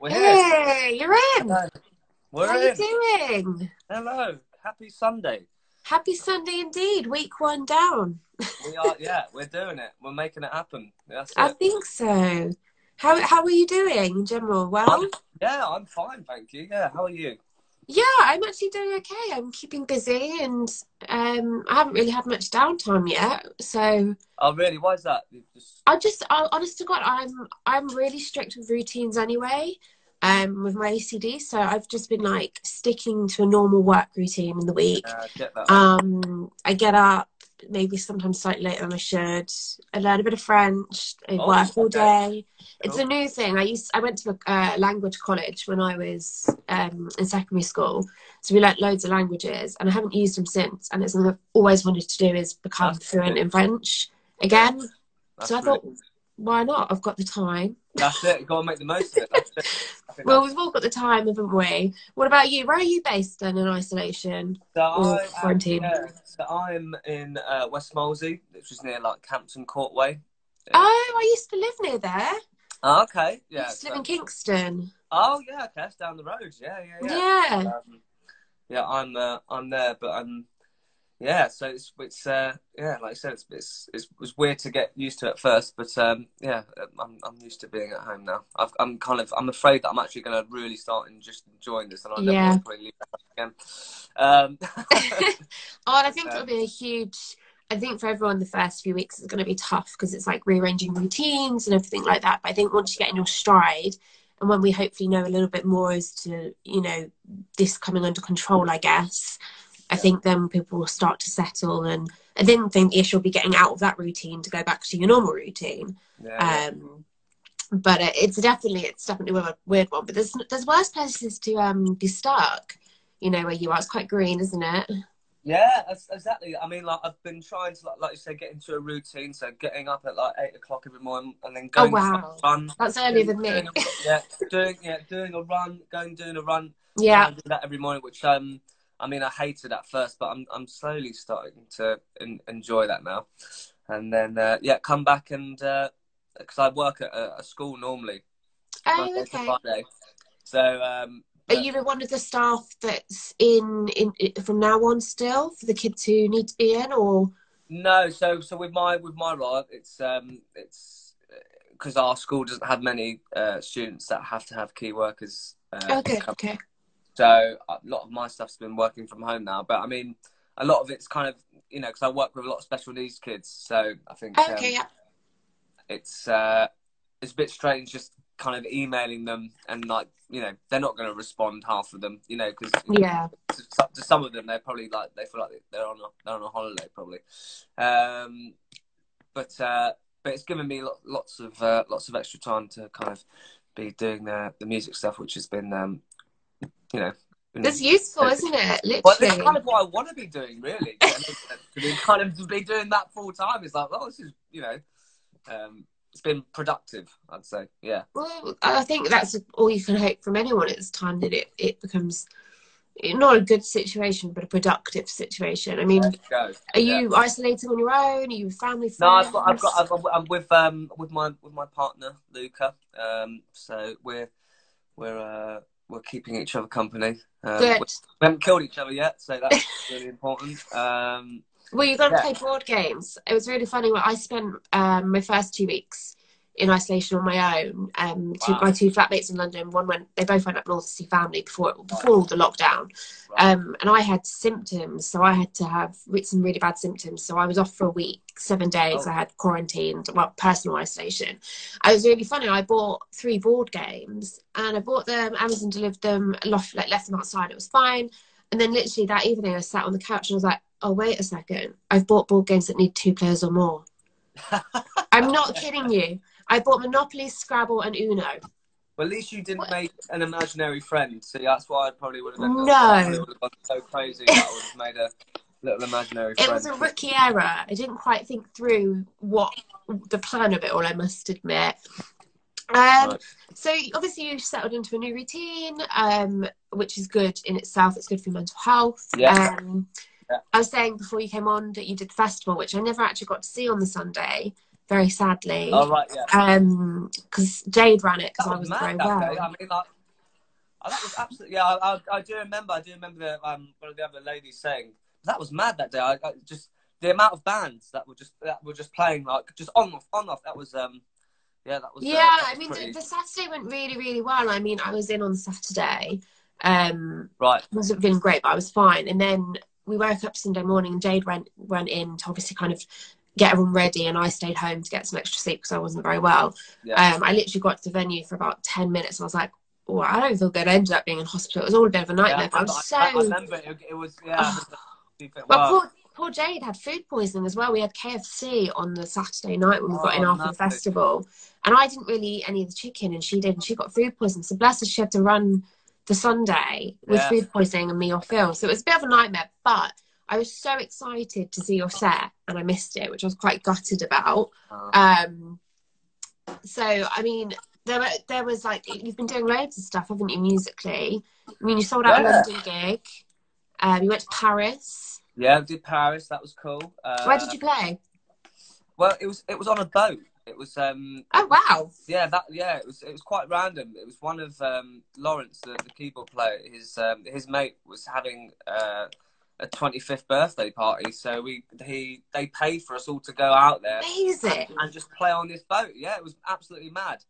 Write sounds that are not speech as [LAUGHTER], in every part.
We're here. Hey, you're in. Hello. We're How in. you doing? Hello. Happy Sunday. Happy Sunday indeed. Week one down. We are. yeah, we're doing it. We're making it happen. That's I it. think so. How how are you doing in general? Well, I'm- Yeah, I'm fine, thank you. Yeah, how are you? Yeah, I'm actually doing okay. I'm keeping busy, and um, I haven't really had much downtime yet. So Oh, really? Why is that? Just I just, I, honest to God, I'm I'm really strict with routines anyway. Um, with my OCD, so I've just been like sticking to a normal work routine in the week. get that? Um, I get up maybe sometimes slightly later than I should. I learn a bit of French. I Oh, work all day. It's a new thing. I used I went to a uh, language college when I was um, in secondary school, so we learnt loads of languages, and I haven't used them since. And it's something I've always wanted to do is become That's fluent in French again. That's so I thought, why not? I've got the time. That's it. Got to make the most of it. That's it. Well, we've all got the time, haven't we? What about you? Where are you based then in isolation? so or I, quarantine. yeah, so I'm in uh, West Molesey, which is near like Hampton Court Way. Oh, I used to live near there. Oh, okay. I Yeah. used to live in Kingston. oh, yeah. Okay, that's down the road. Yeah, yeah, yeah. Yeah. um, yeah, I'm uh, I'm there, but I'm yeah. So it's it's uh, yeah, like I said, it's, it's it's it was weird to get used to at first, but um, yeah, I'm I'm used to being at home now. I've, I'm kind of I'm afraid that I'm actually going to really start and just enjoying this, and I never Yeah. want to probably leave that again. Um, [LAUGHS] [LAUGHS] oh, I think Um, it'll be a huge. I think for everyone, the first few weeks is going to be tough because it's like rearranging routines and everything like that. But I think once you get in your stride, and when we hopefully know a little bit more as to you know this coming under control, I guess, I think then people will start to settle. And I didn't think the issue will be getting out of that routine to go back to your normal routine. yeah, Um, but it's definitely it's definitely a weird one. But there's there's worse places to um be stuck. You know where you are. It's quite green, isn't it? yeah, exactly. I mean, like I've been trying to like, like you said, get into a routine. So getting up at like eight o'clock every morning and then Oh going wow, for a run. that's earlier than me. Yeah, doing yeah, doing a run, going doing a run. Yeah, do that every morning, which um, I mean, I hated at first, but I'm I'm slowly starting to en- enjoy that now. And then uh, yeah, come back and because I work at a, a school normally, oh okay. Friday. So um, Are you one of the staff that's in in from now on still for the kids who need to be in, or no, so so with my with my role, it's um, it's because our school doesn't have many uh, students that have to have key workers. Uh, okay, okay, So a lot of my stuff's been working from home now, but I mean, a lot of it's kind of you know because I work with a lot of special needs kids, so I think um, okay, yeah, it's uh, it's a bit strange just kind of emailing them and like you know they're not going to respond half of them, you know, because yeah, to, to some of them they're probably like they feel like they're on a, they're on a holiday probably, um, but uh, but it's given me lots of uh, lots of extra time to kind of be doing the the music stuff, which has been um, you know. it's useful, isn't it? well, this is Literally, kind of what I want to be doing, really. I mean, [LAUGHS] kind of to be doing that full time is like, oh, this is, you know, um, it's been productive. I'd say, yeah. well, I think that's all you can hope from anyone at this time that it it becomes not a good situation, but a productive situation. I mean, are Yeah. you isolating on your own? Are you with family? Friends? No, I've got, I've got, I've got, I'm with um with my with my partner Luca. Um, so we're we're uh we're keeping each other company. Um, Good. We haven't killed each other yet, so that's [LAUGHS] really important. Um, Well, you got to Yeah. play board games. It was really funny. When I spent um, my first two weeks in isolation on my own. Um, two, Wow. my two flatmates in London. One went. They both went up north to see family before before all the lockdown. right. Um, and I had symptoms, so I had to have some really bad symptoms. So I was off for a week, seven days. Oh. I had quarantined, well, personal isolation. I was really funny. I bought three board games, and I bought them. Amazon delivered them. Left, like, left them outside. It was fine. And then literally that evening, I sat on the couch and I was like, "Oh wait a second! I've bought board games that need two players or more." [LAUGHS] I'm not kidding you. I bought Monopoly, Scrabble, and Uno. Well, at least you didn't What? make an imaginary friend. See, that's why I probably would have done. No. I would have gone so crazy that I would have [LAUGHS] made a little imaginary It was a rookie error. I didn't quite think through what the plan of it all. I must admit. Um, Right. So obviously you settled into a new routine, um, which is good in itself. It's good for your mental health. Yeah. Um, Yeah. I was saying before you came on that you did the festival, which I never actually got to see on the Sunday. Very sadly. Oh right, yeah. Um, because Jade ran it because I was wasn't very well. day. I mean, like, oh, that was absolutely. Yeah, I, I, I do remember. I do remember the, um, one of the other ladies saying that was mad that day. I, I just the amount of bands that were just that were just playing like just on off on off. That was um, yeah, that was. uh, Yeah, that I mean, pretty- the, the Saturday went really, really well. I mean, I was in on Saturday. Um, right. wasn't feeling great, but I was fine. And then we woke up Sunday morning, and Jade went went in to obviously kind of get everyone ready, and I stayed home to get some extra sleep because I wasn't very well. Yeah. Um, I literally got to the venue for about ten minutes. And I was like, "Oh, I don't feel good." I ended up being in hospital. It was all a bit of a nightmare. yeah, I was so. I, remember it, it was yeah. [SIGHS] well, well, poor, poor Jade had food poisoning as well. We had KFC on the Saturday night when we got in Oh, after the festival, and I didn't really eat any of the chicken, and she did, and she got food poisoning. So bless her, she had to run the Sunday with Yeah. food poisoning and me off ill. So it was a bit of a nightmare, but I was so excited to see your set, and I missed it, which I was quite gutted about. uh, Um, so I mean, there were there was like you've been doing loads of stuff, haven't you, musically? I mean, you sold out a London gig. Um, you went to Paris. yeah, we did Paris. That was cool. Uh, Where did you play? Well, it was it was on a boat. It was um Oh wow! yeah that yeah it was it was quite random. It was one of um Lawrence the, the keyboard player. His um his mate was having uh, a 25th birthday party, so we he they paid for us all to go out there Amazing. and, and just play on this boat. Yeah, it was absolutely mad.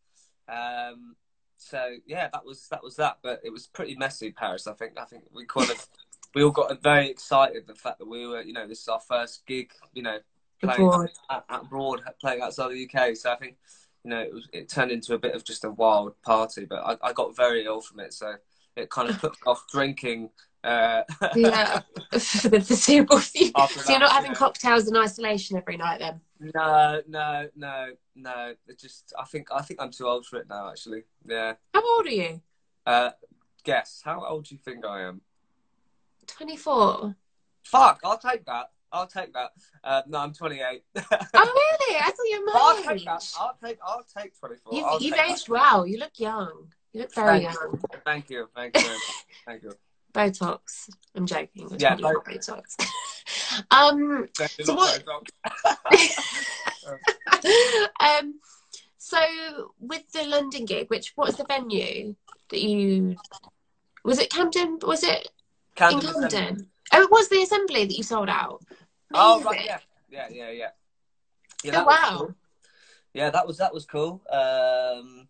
Um, so yeah, that was that was that. But it was pretty messy, Paris. I think I think we kind of [LAUGHS] we all got very excited the fact that we were you know this is our first gig you know playing Abroad. at, at abroad playing outside the UK. So I think you know it was it turned into a bit of just a wild party. But I, I got very ill from it, so it kind of [LAUGHS] put off drinking. Uh, Yeah, for the foreseeable future. So you're not having yeah. cocktails in isolation every night then? no, no, no, no. It just I think I think I'm too old for it now. Actually, yeah. How old are you? Uh, guess how old do you think I am? 24. Fuck, I'll take that. I'll take that. Uh, no, I'm 28. Oh really? I thought you were I'll my take that. I'll take. I'll take 24. You've, you've take aged well. You look young. You look very Thank young. that. Thank you. Thank you. Thank you. [LAUGHS] Botox. I'm joking. It's Yeah, probably not Botox. [LAUGHS] um, So what- Botox. [LAUGHS] um, so with the London gig, which what was the venue that you was it Camden? Was it Camden in Assembly. Oh, it was the assembly that you sold out. Oh right, yeah, yeah, yeah, yeah. yeah Oh, wow. cool. Yeah, that was that was cool. Um,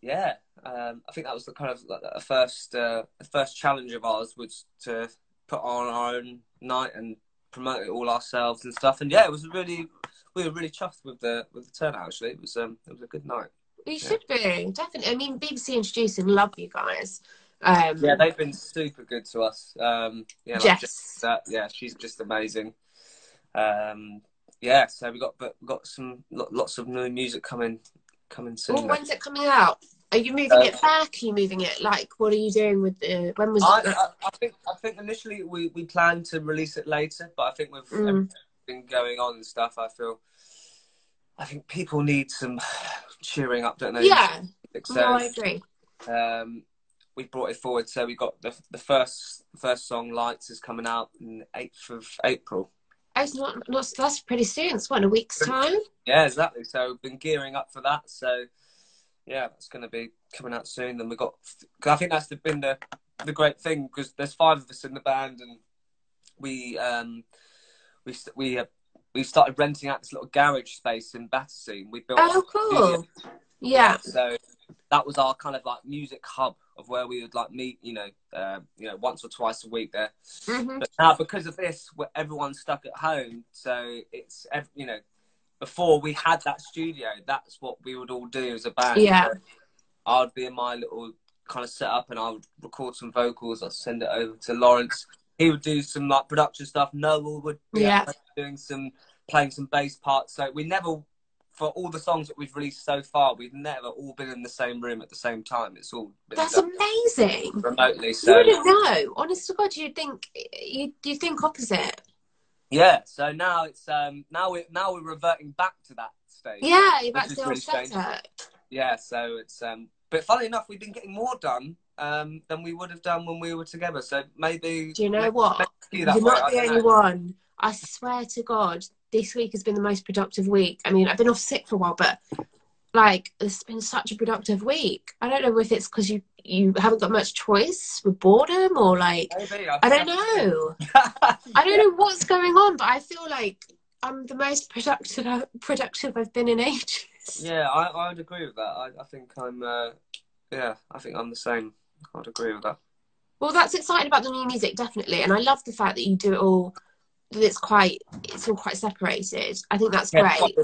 yeah, um, I think that was the kind of like the first uh, the first challenge of ours was to put on our own night and promote it all ourselves and stuff. And yeah, it was really we were really chuffed with the with the turnout. Actually, it was um, it was a good night. You should be definitely. I mean, BBC introducing love you guys. Um, Yeah, they've been super good to us. Um, yeah, Jess. Yeah, she's just amazing. Um, yeah, so we got but got some lots of new music coming coming soon. Oh, when's it coming out? Are you moving Uh, it back? Are you moving it like? What are you doing with the? When was I, it? I, I think I think initially we, we planned to release it later, but I think with Mm. everything going on and stuff, I feel I think people need some cheering up, don't they? yeah, So no, I agree. um, we brought it forward. So we got the the first first song, "Lights," is coming out in eighth of April. Oh, it's not, not. That's pretty soon. It's what in a week's time. Yeah, exactly. So we've been gearing up for that. So yeah, that's going to be coming out soon. Then we got. Cause I think that's the, been the the great thing because there's five of us in the band, and we um we we uh, we started renting out this little garage space in Battersea. We built. Oh, cool. Yeah. So that was our kind of like music hub of where we would like meet. You know, uh, you know, once or twice a week there. hmm But now, because of this, everyone's stuck at home, so it's you know, before we had that studio, that's what we would all do as a band. Yeah. So I'd be in my little kind of setup, and I would record some vocals. I'd send it over to Lawrence. He would do some like production stuff. Noel would be Yeah. doing some playing some bass parts. So we never. For all the songs that we've released so far, we've never all been in the same room at the same time. It's all been That's amazing. remotely. You So wouldn't know. Honest to God, you'd think you you think opposite. Yeah, so now it's um now we now we're reverting back to that stage. Yeah, you're back to the old really setup. Yeah, so it's um but funnily enough we've been getting more done um than we would have done when we were together. So maybe Do you know maybe- what? maybe You're way, not the only know. one. I swear to God, this week has been the most productive week. I mean, I've been off sick for a while, but like it's been such a productive week. I don't know if it's because you you haven't got much choice with boredom or like Maybe, I don't know. [LAUGHS] I don't know what's going on, but I feel like I'm the most productive productive I've been in ages. yeah, I, I would agree with that. I, I think I'm. Uh, yeah, I think I'm the same. I'd agree with that. Well, that's exciting about the new music, definitely, and I love the fact that you do it all. That it's quite, it's all quite separated. I think that's Yeah, great.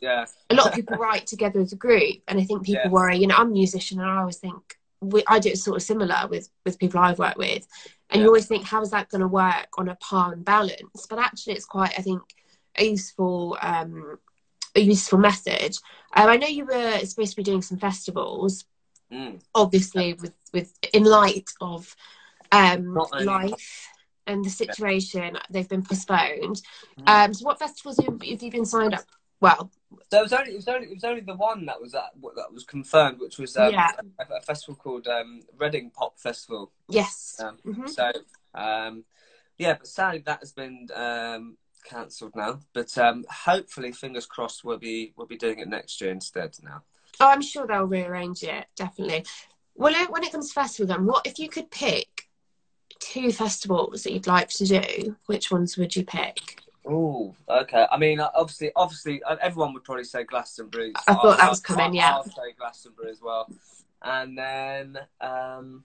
yeah. a lot of people write together as a group, and I think people Yeah. worry. You know, I'm a musician, and I always think we, I do it sort of similar with with people I've worked with, and you always think how is that going to work on a par and balance? But actually, it's quite, I think, a useful um, a useful method. Um, I know you were supposed to be doing some festivals, Mm. obviously with with in light of um, life and the situation, they've been postponed. Mm. Um, so, what festivals have have you been signed up? Well, it was only it was only it was only the one that was that that was confirmed, which was um, Yeah. a, a festival called um, Readipop Festival. yes. Um, Mhm. So um, yeah, but sadly that has been um, cancelled now. But um, hopefully, fingers crossed, we'll be we'll be doing it next year instead now. Oh, I'm sure they'll rearrange it. Definitely. Well, when it comes to festival, then what if you could pick two festivals that you'd like to do? Which ones would you pick? Oh, okay. I mean, obviously, obviously, uh, everyone would probably say Glastonbury. I thought I'll- that was I'll- coming, yeah. I'll say Glastonbury as well, and then um,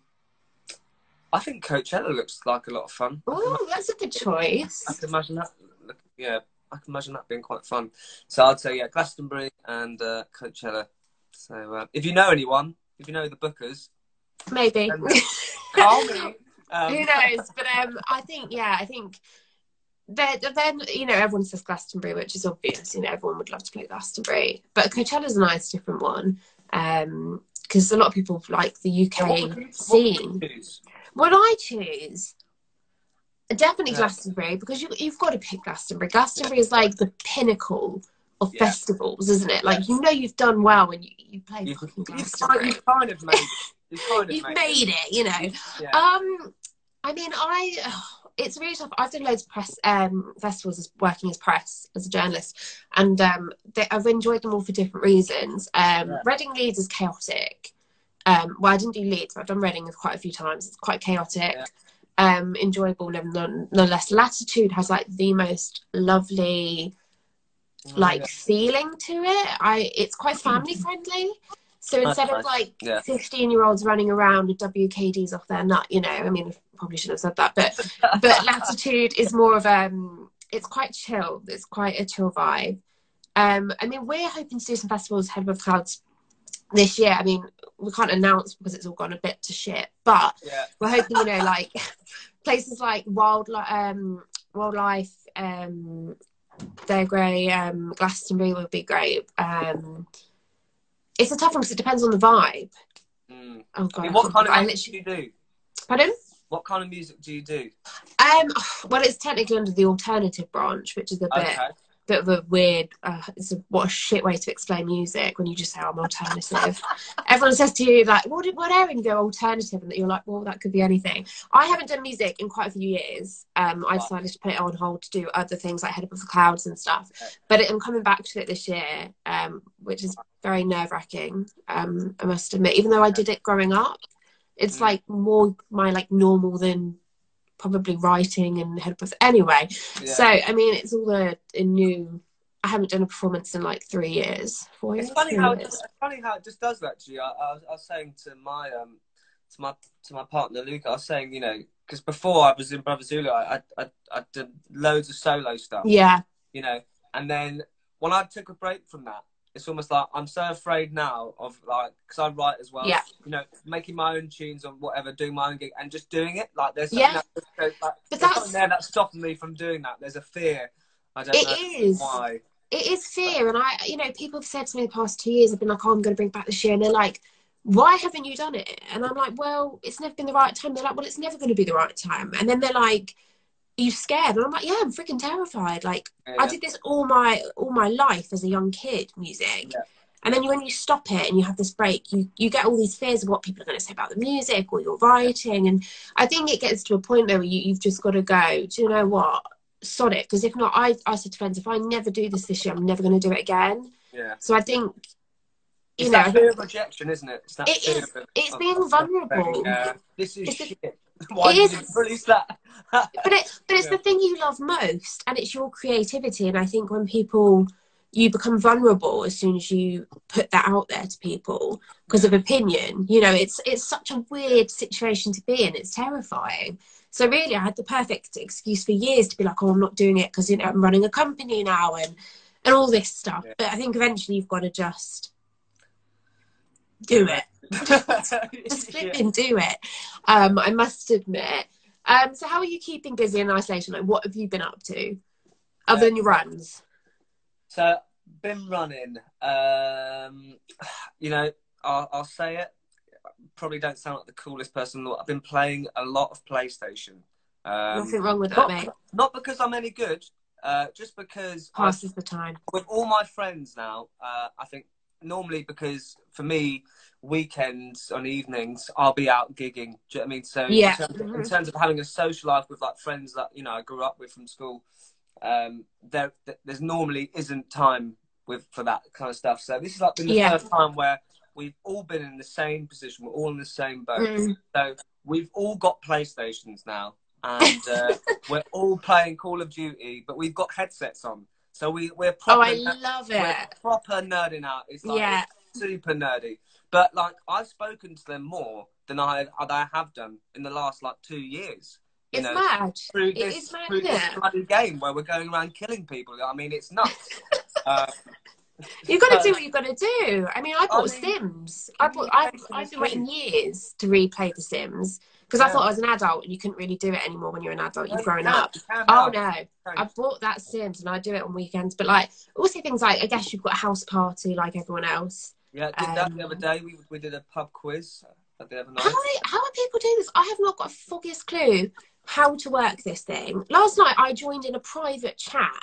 I think Coachella looks like a lot of fun. Oh, that's a good choice. I can imagine that. Yeah, I can imagine that being quite fun. So I'd say yeah, Glastonbury and uh, Coachella. So uh, if you know anyone, if you know the bookers, Maybe. [LAUGHS] Call me. Um, Who knows? But um, I think yeah, I think then then you know everyone says Glastonbury, which is obvious. You know everyone would love to play Glastonbury, but Coachella's a nice different one because a lot of people like the UK you- what would you choose? Would I choose? Definitely Yeah. Glastonbury because you, you've got to pick Glastonbury. Glastonbury is like the pinnacle of Yeah. festivals, isn't it? Like you know you've done well when you, you play You, fucking Glastonbury. you've kind of made it. You've kind of [LAUGHS] You've made, made it, you know. Um, I mean, I [SIGHS] it's really tough. I've done loads of press um, festivals as working as press as a journalist, and um, they, I've enjoyed them all for different reasons. Um, Yeah. Reading Leeds is chaotic. Um, well, I didn't do Leeds, but I've done Reading quite a few times. It's quite chaotic. Yeah. Um, enjoyable none- nonetheless. Latitude has like the most lovely like Yeah. feeling to it. I it's quite [CLEARS THROAT] family friendly. So instead of like Yeah. fifteen year olds running around with WKDs off their nut, you know, I mean, I probably shouldn't have said that, but [LAUGHS] but Latitude is more of um, it's quite chill. It's quite a chill vibe. Um, I mean, we're hoping to do some festivals head above clouds this year. I mean, we can't announce because it's all gone a bit to shit, but yeah. we're hoping, you know, like [LAUGHS] places like wildlife, um, wildlife, um, they're great. Um, Glastonbury would be great. Um, it's a tough one because it depends on the vibe. Mm. Oh I god, mean, what kind of music literally. do you do? Pardon? What kind of music do you do? Um, [SIGHS] well, it's technically under the alternative branch, which is a bit, Okay. Bit of a weird. Uh, it's a, what a shit way to explain music when you just say I'm alternative. Everyone says to you like, "What what area?" You go alternative, and that you're like, "Well, that could be anything." I haven't done music in quite a few years. Um, I decided to put it on hold to do other things like Head Above the Clouds and stuff. But I'm coming back to it this year, um, which is very nerve wracking. Um, I must admit, even though I did it growing up, it's Mm. like more my like normal than probably writing and head above. Anyway, Yeah. so I mean, it's all a, a new. I haven't done a performance in like three years, four years. It's funny how it years. just, it's funny how it just does that. Actually, I, I, was, I was saying to my um to my to my partner Luke, I was saying, you know, because before I was in Brother Zulu, I, I I I did loads of solo stuff, Yeah, you know, and then when I took a break from that, it's almost like I'm so afraid now of like because I write as well, Yeah. you know, making my own tunes or whatever, doing my own gig and just doing it. Like there's Yeah. that, like, But there's that's- something there that's stopping me from doing that. There's a fear. I don't It know is. why. it is fear, and I, you know, people have said to me the past two years, I've been like, "Oh, I'm going to bring back this year," and they're like, "Why haven't you done it?" And I'm like, "Well, it's never been the right time." They're like, "Well, it's never going to be the right time," and then they're like. You scared? And I'm like, yeah, I'm freaking terrified. Like, Yeah. I did this all my all my life as a young kid, music. Yeah. And then you, when you stop it and you have this break, you you get all these fears of what people are going to say about the music or your writing. And I think it gets to a point though where you, you've just got to go. Do you know what? sod it because if not I I said to friends if I never do this this year I'm never going to do it again Yeah. so I think you It's know that fear of rejection, isn't it? It's, that It fear is. of- it's of- being of vulnerable uh, this is It's shit. [LAUGHS] Why it did is. you release that? But it but it's Yeah. the thing you love most and it's your creativity and i think when people you become vulnerable as soon as you put that out there to people because of opinion you know it's it's such a weird situation to be in it's terrifying so really i had the perfect excuse for years to be like oh i'm not doing it because you know i'm running a company now and and all this stuff Yeah. but i think eventually you've got to just do it [LAUGHS] [LAUGHS] just Yeah. flipping do it. Um, I must admit. Um, so how are you keeping busy in isolation? Like, what have you been up to, other Uh, than your runs? So, been running. Um, you know, I'll, I'll say it. Probably don't sound like the coolest person. in the world. I've been playing a lot of PlayStation. Um, Nothing wrong with that, not, mate. not because I'm any good, uh, just because I Passes the time. with all my friends now, uh, I think normally because for me, weekends and evenings, I'll be out gigging. Do you know what I mean? So Yeah. in, terms of, in Mhm. terms of having a social life with like friends that you know I grew up with from school, um, there there's normally isn't time with for that kind of stuff. So this is like been the Yeah. first time where we've all been in the same position. We're all in the same boat. Mm. So we've all got PlayStations now, and uh, [LAUGHS] we're all playing Call of Duty, but we've got headsets on. So we we're proper. Oh, I love we're it. proper nerding out. It's like Yeah. Super nerdy. But like I've spoken to them more than I I have done in the last like two years. You It's know, mad. through It this, is mad, through isn't this it? bloody game where we're going around killing people. I mean, it's nuts. [LAUGHS] uh, You've got to do what you've got to do. I mean, I bought mean, Sims. I bought. I've, I've been waiting years to replay The Sims because I thought I was an adult and you couldn't really do it anymore when you're an adult. You've grown You up. Oh no. I bought that Sims and I do it on weekends. But like also things like I guess you've got a house party like everyone else. Yeah, did that the Um, other day. We we did a pub quiz the other How night. are, how are people doing this? I have not got a foggiest clue how to work this thing. Last night I joined in a private chat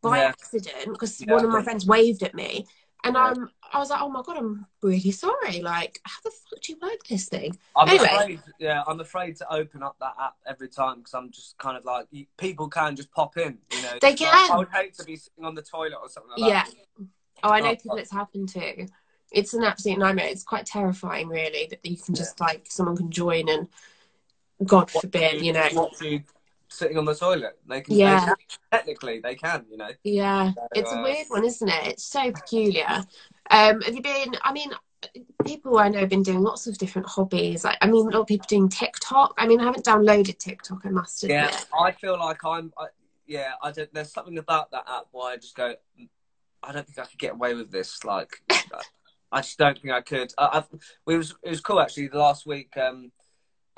by Yeah. accident because Yeah. one of my friends waved at me. And Yeah. um, I was like, oh my god, I'm really sorry. Like, how the fuck do you work this thing? I'm Anyway. afraid, yeah, I'm afraid to open up that app every time because I'm just kind of like you- people can just pop in. You know, They Like, can. I would hate to be sitting on the toilet or something like Yeah. that. Oh, I know Oh, people it's happened to. It's an absolute nightmare. It's quite terrifying, really, that you can just like someone can join and, God What forbid, do you know. you sitting on the toilet. They can. Yeah. they technically, they can. You know. Yeah, So, it's a uh, weird one, isn't it? It's so peculiar. Um, have you been? I mean, people I know have been doing lots of different hobbies. Like, I mean, a lot of people doing TikTok. I mean, I haven't downloaded TikTok. I must admit. Yeah, I feel like I'm. I, yeah, I don't. There's something about that app where I just go. I don't think I could get away with this. Like, [LAUGHS] I just don't think I could. I, I've, it was it was cool actually. The last week, um,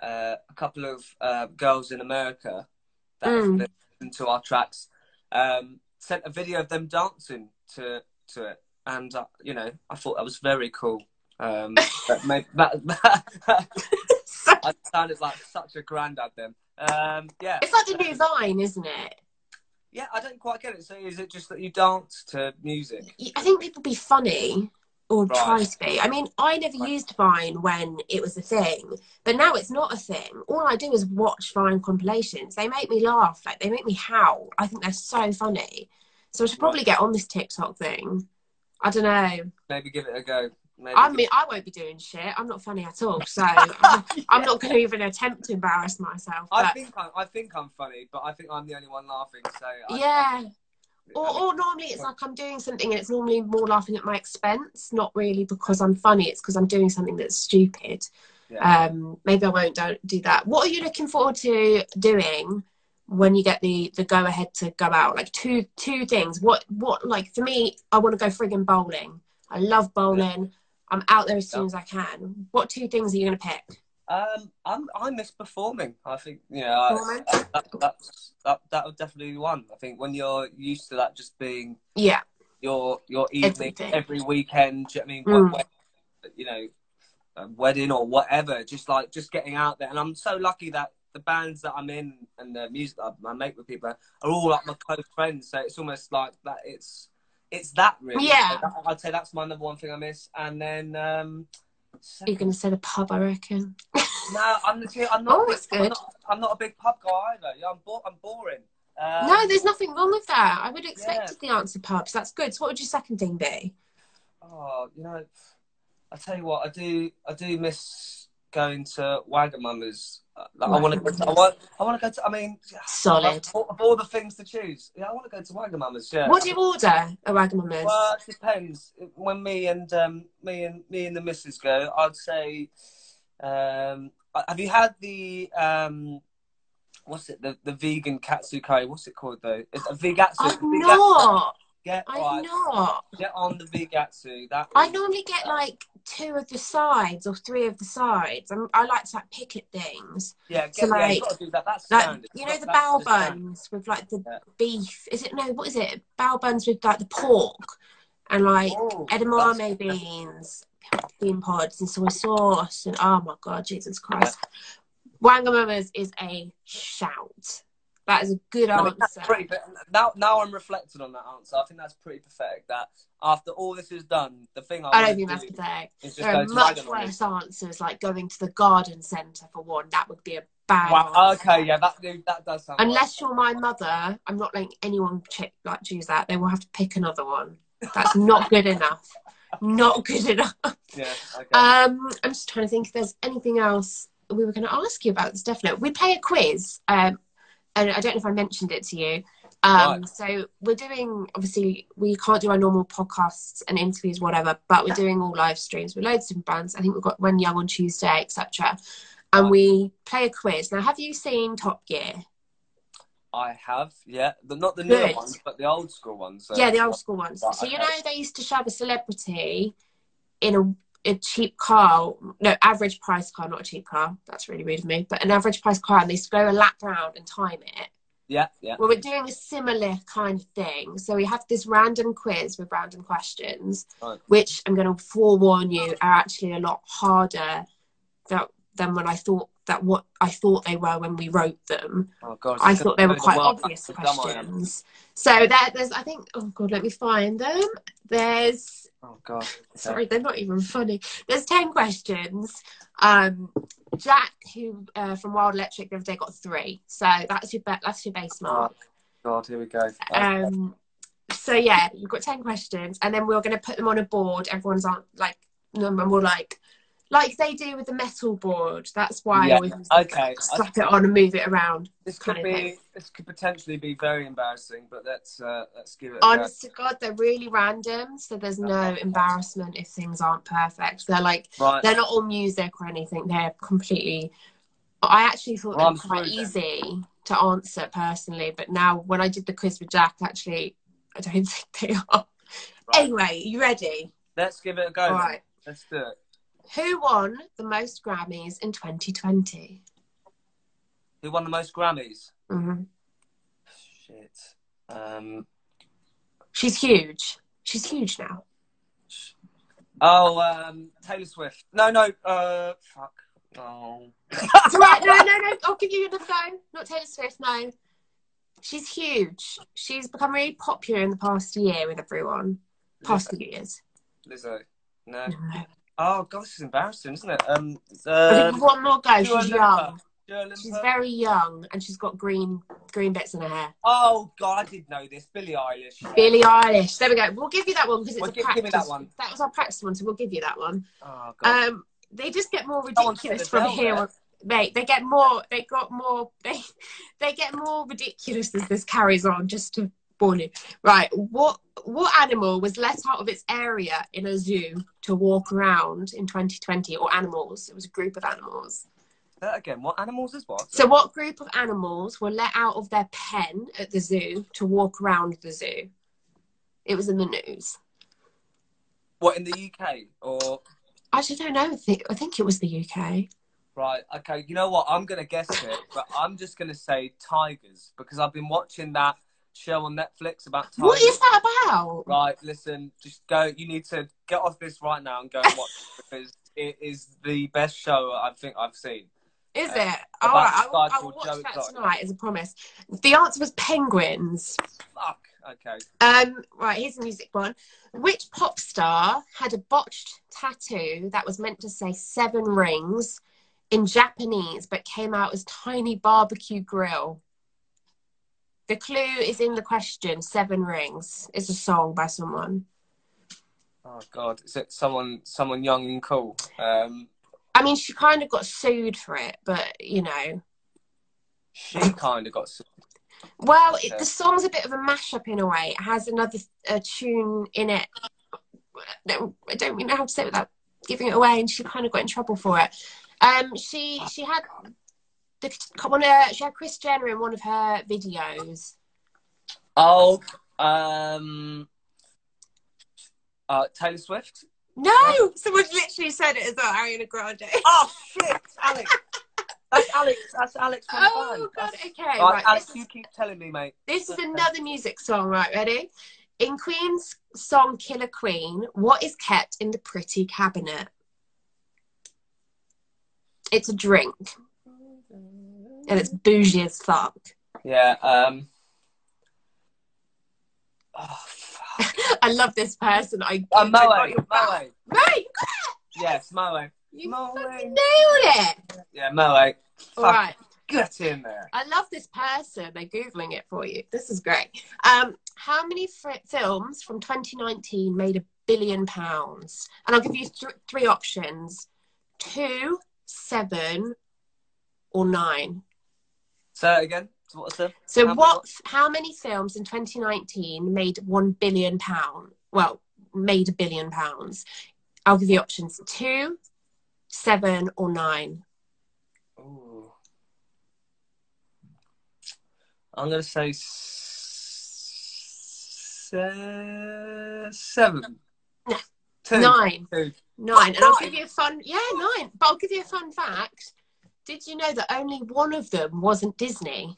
uh, a couple of uh, girls in America that Mm. listened to our tracks um, sent a video of them dancing to to it, and uh, you know, I thought that was very cool. Um, [LAUGHS] that made, that, that, [LAUGHS] I sounded like such a granddad then. Um, yeah, it's like a new Vine, isn't it? Yeah, I don't quite get it. So is it just that you dance to music? I think people be funny or Right. try to be. I mean, I never Right. used Vine when it was a thing, but now it's not a thing. All I do is watch Vine compilations. They make me laugh, like they make me howl. I think they're so funny. So I should probably Right. get on this TikTok thing. I don't know. Maybe give it a go. Maybe I mean, I won't be doing shit. I'm not funny at all. So I'm, [LAUGHS] I'm not [LAUGHS] going to even attempt to embarrass myself. I think I'm, I think I'm funny, but I think I'm the only one laughing. So I, yeah. I, Or, or normally it's like I'm doing something and it's normally more laughing at my expense, not really because I'm funny. It's because I'm doing something that's stupid. yeah. Um, maybe I won't don't do that. What are you looking forward to doing when you get the the go ahead to go out? Like two two things. What what like for me, I want to go frigging bowling. I love bowling. I'm out there as soon as I can. What two things are you going to pick? Um, I'm, I miss performing. I think you know I, Performing? that, that's that that would definitely be one. I think when you're used to that just being Yeah, your your evening Everything. every weekend. You know I mean? Mm. Wed- you know, a wedding or whatever. Just like just getting out there, and I'm so lucky that the bands that I'm in and the music that I make with people are all like my close friends. So it's almost like that. It's it's that really. Yeah. So that- I'd say that's my number one thing I miss, and then. um you're going to say the pub, I reckon. no, I'm the I'm not. Oh, a big- that's I'm good. not, I'm not a big pub guy either. Yeah, I'm bo- I'm boring. Um, no, there's nothing wrong with that. I would have Yeah. expected the answer pubs. That's good. So what would your second thing be? Oh, you know, I tell you what, I do. I do miss going to Wagamama's. Uh, Like, I want to. Go to, I want. I want to go to. I mean, Solid. Of all, of all the things to choose, yeah, I want to go to Wagamama's. Yeah. What do you order at Wagamama's? Well, it depends. When me and um, me and me and the missus go, I'd say, um, have you had the um, what's it? The the vegan katsu curry. What's it called though? It's a vegatsu. Vegatsu. not. Get I've right. not. Get on the vegatsu. That I normally get like two of the sides or three of the sides. I'm, I like to like pick at things. Yeah, get, so, yeah, like- that. That's Like you know the standard. buns with like the Yeah. beef. Is it no? What is it? Bao buns with like the pork and like Oh, edamame beans, bean pods, and soy sauce. And oh my god, Jesus Christ! Wagamama's is a shout. That is a good I mean, that's answer. pretty, but now, now I'm reflecting on that answer. I think that's pretty pathetic. That after all this is done, the thing I, I don't think that's do pathetic. There are much worse answers, like going to the garden centre for one. That would be a bad Wow, okay, yeah, that that does sound. Unless you're my mother, I'm not letting anyone like choose that. They will have to pick another one. That's not [LAUGHS] good enough. Not good enough. yeah, okay. Um, I'm just trying to think if there's anything else we were going to ask you about. This definite. We play a quiz, um, and I don't know if I mentioned it to you. Um, Right. So we're doing obviously we can't do our normal podcasts and interviews, whatever, but we're doing all live streams with loads of different bands. I think we've got When Young on Tuesday, etc. And Right. we play a quiz. Now, have you seen Top Gear? I have, yeah, the, not the newer Good. ones, but the old school ones. so- yeah, the old school ones. So you know they used to shove a celebrity in a, a cheap car, no average price car, not a cheap car. That's really rude of me, but an average price car, and they go a lap round and time it. Yeah, yeah. Well, we're doing a similar kind of thing. So we have this random quiz with random questions, Right. which I'm going to forewarn you are actually a lot harder than, than when I thought that what I thought they were when we wrote them. Oh god, I thought they were quite up obvious how dumb I am. questions. So that there's, I think, oh god, let me find them. There's, Oh god. Okay. sorry, they're not even funny. There's ten questions. Um, Jack, who uh, from Wild Electric the other day, got three. So that's your be- that's your base mark. God, here we go. Um, so yeah, you've got ten questions, and then we're going to put them on a board. Everyone's on like, and we'll like, like they do with the metal board. That's why Yeah, I always okay. slap it on and move it around. this could be, this could potentially be very embarrassing, but let's uh, let's give it. Honest to God, they're really random, so there's no embarrassment if things aren't perfect. They're like Right. they're not all music or anything. They're completely. I actually thought Well, they I'm were quite easy to answer personally, but now when I did the quiz with Jack, actually, I don't [LAUGHS] think they are. Right. Anyway, you ready? Let's give it a go. All right. Let's do it. Who won the most Grammys in 2020? Who won the most Grammys? hmm Shit. Um. She's huge. She's huge now. Oh, um, Taylor Swift. No, no. Uh, fuck. Oh. It's all right. No, no, no. I'll give you another go. Not Taylor Swift. No. She's huge. She's become really popular in the past year with everyone. Past few years. Lizzo. No. No. Oh god, this is embarrassing, isn't it? Um. Uh, one more go. She's young. She's very young, and she's got green green bits in her hair. Oh god, I did know this. Billie Eilish. Billie Eilish. There we go. We'll give you that one because it's Well, a give- practice. give me that one. That was our practice one, so we'll give you that one. Oh god. Um, they just get more ridiculous from here on. Mate, they get more. They got more. [LAUGHS] They they get more ridiculous as this carries on. Just to you. Right. What what animal was let out of its area in a zoo to walk around in 2020? Or animals? It was a group of animals. That again. What animals is what? So, what group of animals were let out of their pen at the zoo to walk around the zoo? It was in the news. What in the UK or I actually don't know. I think, I think it was the UK. right? Okay, you know what? I'm gonna guess it, but I'm just gonna say tigers because I've been watching that show on Netflix about tigers. What is that about? Right, listen, just go. You need to get off this right now and go and watch it because it is the best show I think I've seen. Is Uh, it? All right, I a will, I will watch Joe that Exotic. tonight as a promise. The answer was penguins. Fuck. Okay. Um, right, here's a music one. Which pop star had a botched tattoo that was meant to say seven rings in Japanese but came out as tiny barbecue grill? The clue is in the question. Seven Rings. It's a song by someone. Oh God, is it someone someone young and cool? Um, I mean, she kind of got sued for it, but you know. she kind of got. s- Well, it, the song's a bit of a mashup in a way. It has another uh, tune in it. No, I don't really know how to say it without giving it away, and she kind of got in trouble for it. Um, she she had the one. Uh, she had Kris Jenner in one of her videos. Oh, um, uh, Taylor Swift. No, someone literally said it as well. Ariana Grande. [LAUGHS] Oh shit, Alex. That's Alex. That's Alex from Oh god. That's- Okay. Right, Right. Alex, This you keep telling me, mate. this is another music song. Right. Ready? In Queen's song "Killer Queen," what is kept in the pretty cabinet? It's a drink, and it's bougie as fuck. Yeah. Um. Oh, fuck. [LAUGHS] I love this person. I Uh, Moët. Moët. Right, Yes, Moët. you Moët. fucking nailed it. Yeah, Moët. All Fuck, right. get in there. I love this person. They're googling it for you. This is great. Um, how many films from 2019 made a billion pounds? And I'll give you th- three options: two, seven, or nine. Say it again. So what's the? So How many what? How many films in 2019 made one billion pound? Well, made a billion pounds. I'll give you options: two, seven, or nine. Ooh. I'm gonna say se- seven. No. Two. Nine. Two. Nine. And I'll give you a fun. Yeah, nine. But I'll give you a fun fact. Did you know that only one of them wasn't Disney?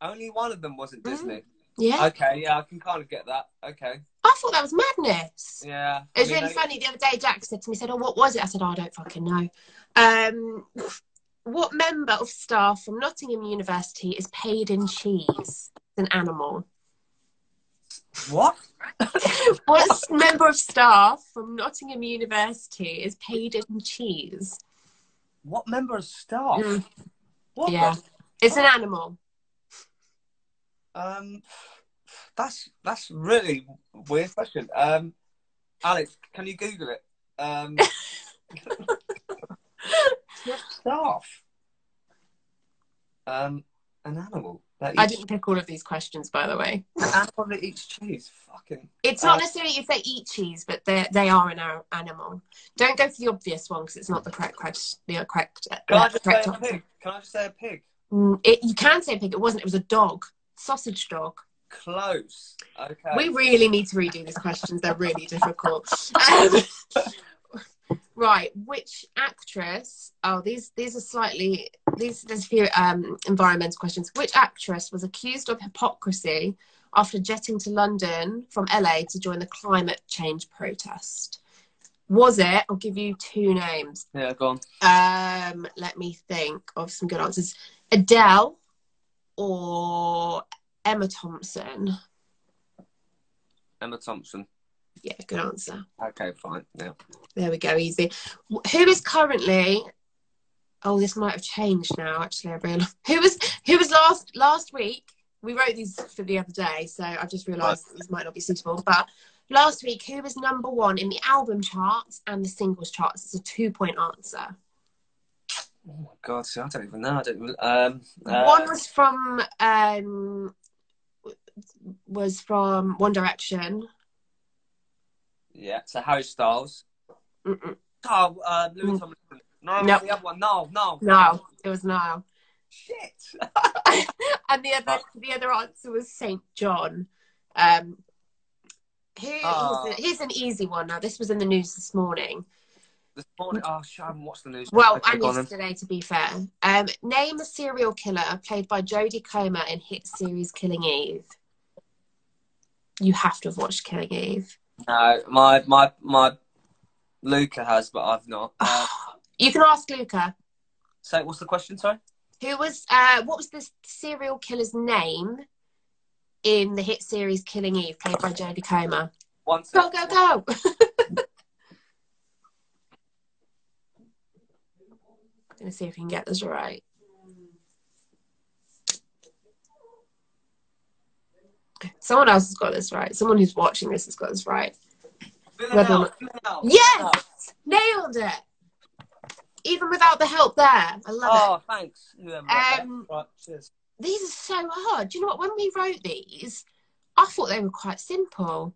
Only one of them wasn't Mm. Disney. Yeah. Okay, yeah, I can kind of get that. Okay, I thought that was madness. yeah. It was I mean, really funny. The other day, Jack said to me, he said, Oh, what was it? I said, oh, I don't fucking know. Um, what member of staff from Nottingham University is paid in cheese? An animal. What? [LAUGHS] what member of staff from Nottingham University is paid in cheese? What member of staff? Mm. What? Yeah. It's an animal. Um, that's that's really weird question. Um, Alex, can you Google it? Um, [LAUGHS] staff? Um, an animal. That I didn't pick all of these questions, by the way. An animal that eats cheese. Fucking. It's not Uh, necessarily if they eat cheese, but they they are an animal. Don't go for the obvious one because it's not the correct question. The correct. uh, Can I just say correct a answer. pig? Can I just say a pig? Mm, It, you can say a pig. It wasn't. It was a dog. Sausage dog. Close. Okay. We really need to redo these questions. They're really difficult. Um, [LAUGHS] [LAUGHS] [LAUGHS] right. Which actress? Oh, these these are slightly. These there's a few um, environmental questions. Which actress was accused of hypocrisy after jetting to London from LA to join the climate change protest? Was it? I'll give you two names. Yeah, go on. Um, let me think of some good answers. Adele or Emma Thompson? Emma Thompson. Yeah, good answer. Okay, fine. Yeah. There we go, easy. Who is currently? Oh, this might have changed now. Actually, I realised who was who was last last week. We wrote these for the other day, so I've just realised this might not be suitable. But last week, who was number one in the album charts and the singles charts? It's a two point answer. Oh my god, see, I don't even know. I don't. Um, uh, one was from um was from One Direction. Yeah, so Harry Styles. Mm-mm. Oh, uh, Louis Mm. Tomlinson. No, Nope. the other one. No, no, No, it was Niall. Shit. [LAUGHS] and the other the other answer was SAINt JHN. Um, here, Ah. here's, a- here's an easy one. Now, this was in the news this morning. This morning. Oh, I haven't watched the news. Well, Okay, and go on yesterday, to be fair. Um, name a serial killer played by Jodie Comer in hit series Killing Eve. You have to have watched Killing Eve. No, my my my Luca has, but I've not. [SIGHS] Uh, you can ask Luca. so, what's the question? Sorry. Who was uh what was the serial killer's name in the hit series Killing Eve, played by Jodie Comer? One Go, go, go! [LAUGHS] Gonna see if we can get this right. Someone else has got this right. Someone who's watching this has got this right. Villanelle, Villanelle. Yes! Nailed it! Even without the help there. I love it. Oh, thanks. whoever wrote that. Um, Right, these are so hard. Do you know what? When we wrote these, I thought they were quite simple.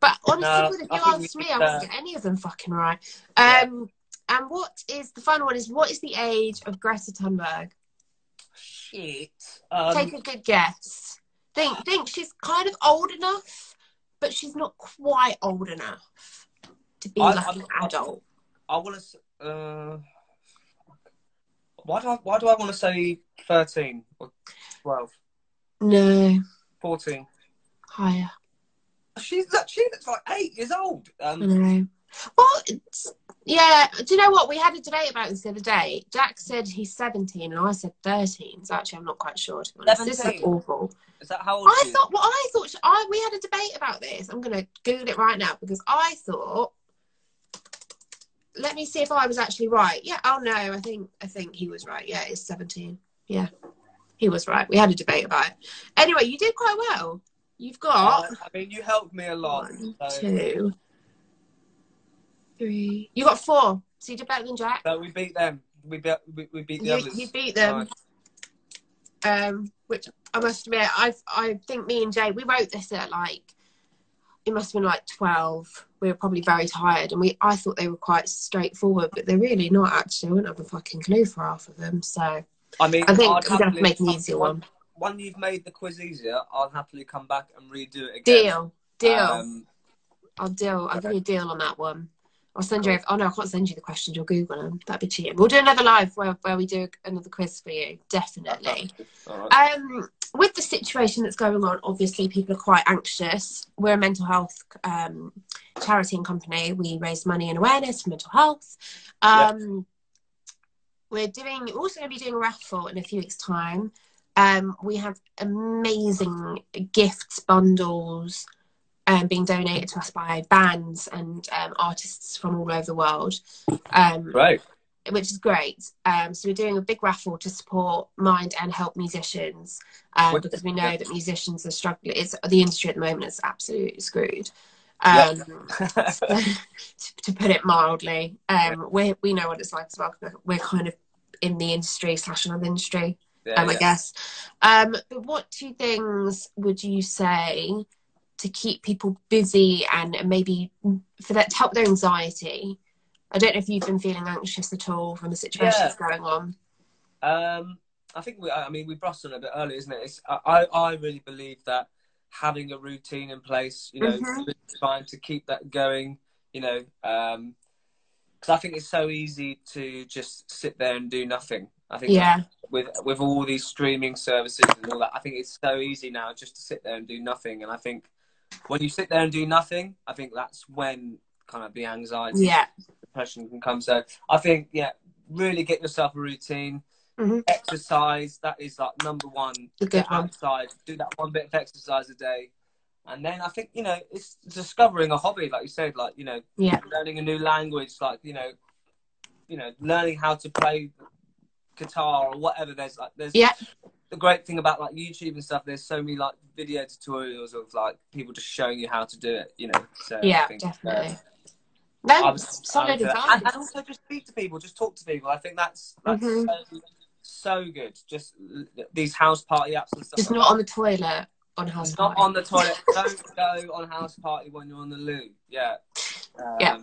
But honestly, No, if you I asked me, I wouldn't get any of them fucking right. Yeah. Um, and what is the final one? Is what is the age of Greta Thunberg? Shit. Um, Take a good guess. Think, think she's kind of old enough, but she's not quite old enough to be I- like I'm- an adult. I want to. Uh, why do I? Why do I want to say thirteen or 12, No, 14? higher. She's she looks like eight years old. I Um, know. Well, yeah. Do you know what? We had a debate about this the other day. Jack said he's 17 and I said 13. So actually, I'm not quite sure. To be honest. This is awful. Is that how old I thought. Well, I thought. she- I we had a debate about this. I'm going to Google it right now because I thought. Let me see if I was actually right. Yeah. Oh no. I think. I think he was right. Yeah. It's 17. Yeah. He was right. We had a debate about it. Anyway, you did quite well. You've got. Uh, I mean, you helped me a lot. One, so, two, three. You got four. So you did better than Jack. so we beat them. We beat we, we beat the You, others. you beat them. Um, which I must admit, I I think me and Jay we wrote this at like it must have been like twelve. We were probably very tired, and we I thought they were quite straightforward, but they're really not. Actually, I wouldn't have a fucking clue for half of them. So I mean, I think I'd we're gonna have to make an easier one. When you've made the quiz easier, I'll happily come back and redo it again. Deal, deal. Um, I'll deal. I'll give you a deal on that one. I'll send you. Oh no, I can't send you the questions. You'll Google them. That'd be cheating. We'll do another live where, where we do another quiz for you. Definitely. right. Um, with the situation that's going on, obviously people are quite anxious. We're a mental health um, charity and company. We raise money and awareness for mental health. Um, We're doing. We're also going to be doing a raffle in a few weeks' time. Um, we have amazing gifts bundles um, being donated to us by bands and um, artists from all over the world. Um, Great. Which is great. Um, so we're doing a big raffle to support mind and help musicians um, because we know that musicians are struggling. It's the industry at the moment is absolutely screwed. Um, [LAUGHS] to, to put it mildly, um, we we know what it's like as well. We're kind of in the industry slash another industry, Yeah, um, I guess. Um, but what two things would you say to keep people busy and maybe for that to help their anxiety? I don't know if you've been feeling anxious at all from the situation Yeah. that's going on. Um, I think we. I mean, we brushed on a bit earlier, isn't it? It's, I, I really believe that having a routine in place, you know, Mhm. trying to keep that going, you know, because I think it's so easy to just sit there and do nothing. I think Yeah, with with all these streaming services and all that, I think it's so easy now just to sit there and do nothing. And I think when you sit there and do nothing, I think that's when kind of the anxiety, yeah, depression can come. So I think, yeah, really get yourself a routine. Mhm. Exercise, that is like number one. The good Get one. outside, do that one bit of exercise a day. And then I think, you know, it's discovering a hobby, like you said, like, you know, yeah, learning a new language, like, you know, you know, learning how to play guitar or whatever. There's like there's Yeah. the great thing about like YouTube and stuff, there's so many like video tutorials of like people just showing you how to do it, you know. So I yeah, think, definitely. uh, No, would- solid advice. And, and also just speak to people, just talk to people. I think that's that's Mhm. so, so good. Just these house party apps and stuff. Just like not that. on the toilet on house not party. on the toilet. [LAUGHS] Don't go on house party when you're on the loo. Yeah. Um, Yeah.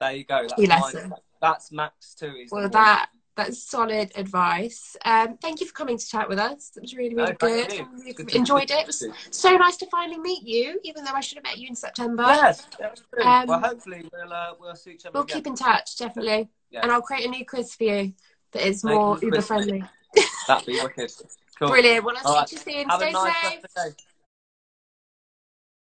There you go. That's. That's Max too. Well, one. that that's solid advice. Um, thank you for coming to chat with us. It was really, really No, good. really enjoyed it. It was so nice to finally meet you, even though I should have met you in September. Yes. Um, well, hopefully we'll uh, we'll see each other We'll again. keep in touch, definitely. Yeah. And I'll create a new quiz for you that is Make more Uber quiz for me. friendly. That'd be wicked. [LAUGHS] Cool. Brilliant. Well, I'll All right. see you soon. Have Stay a nice safe.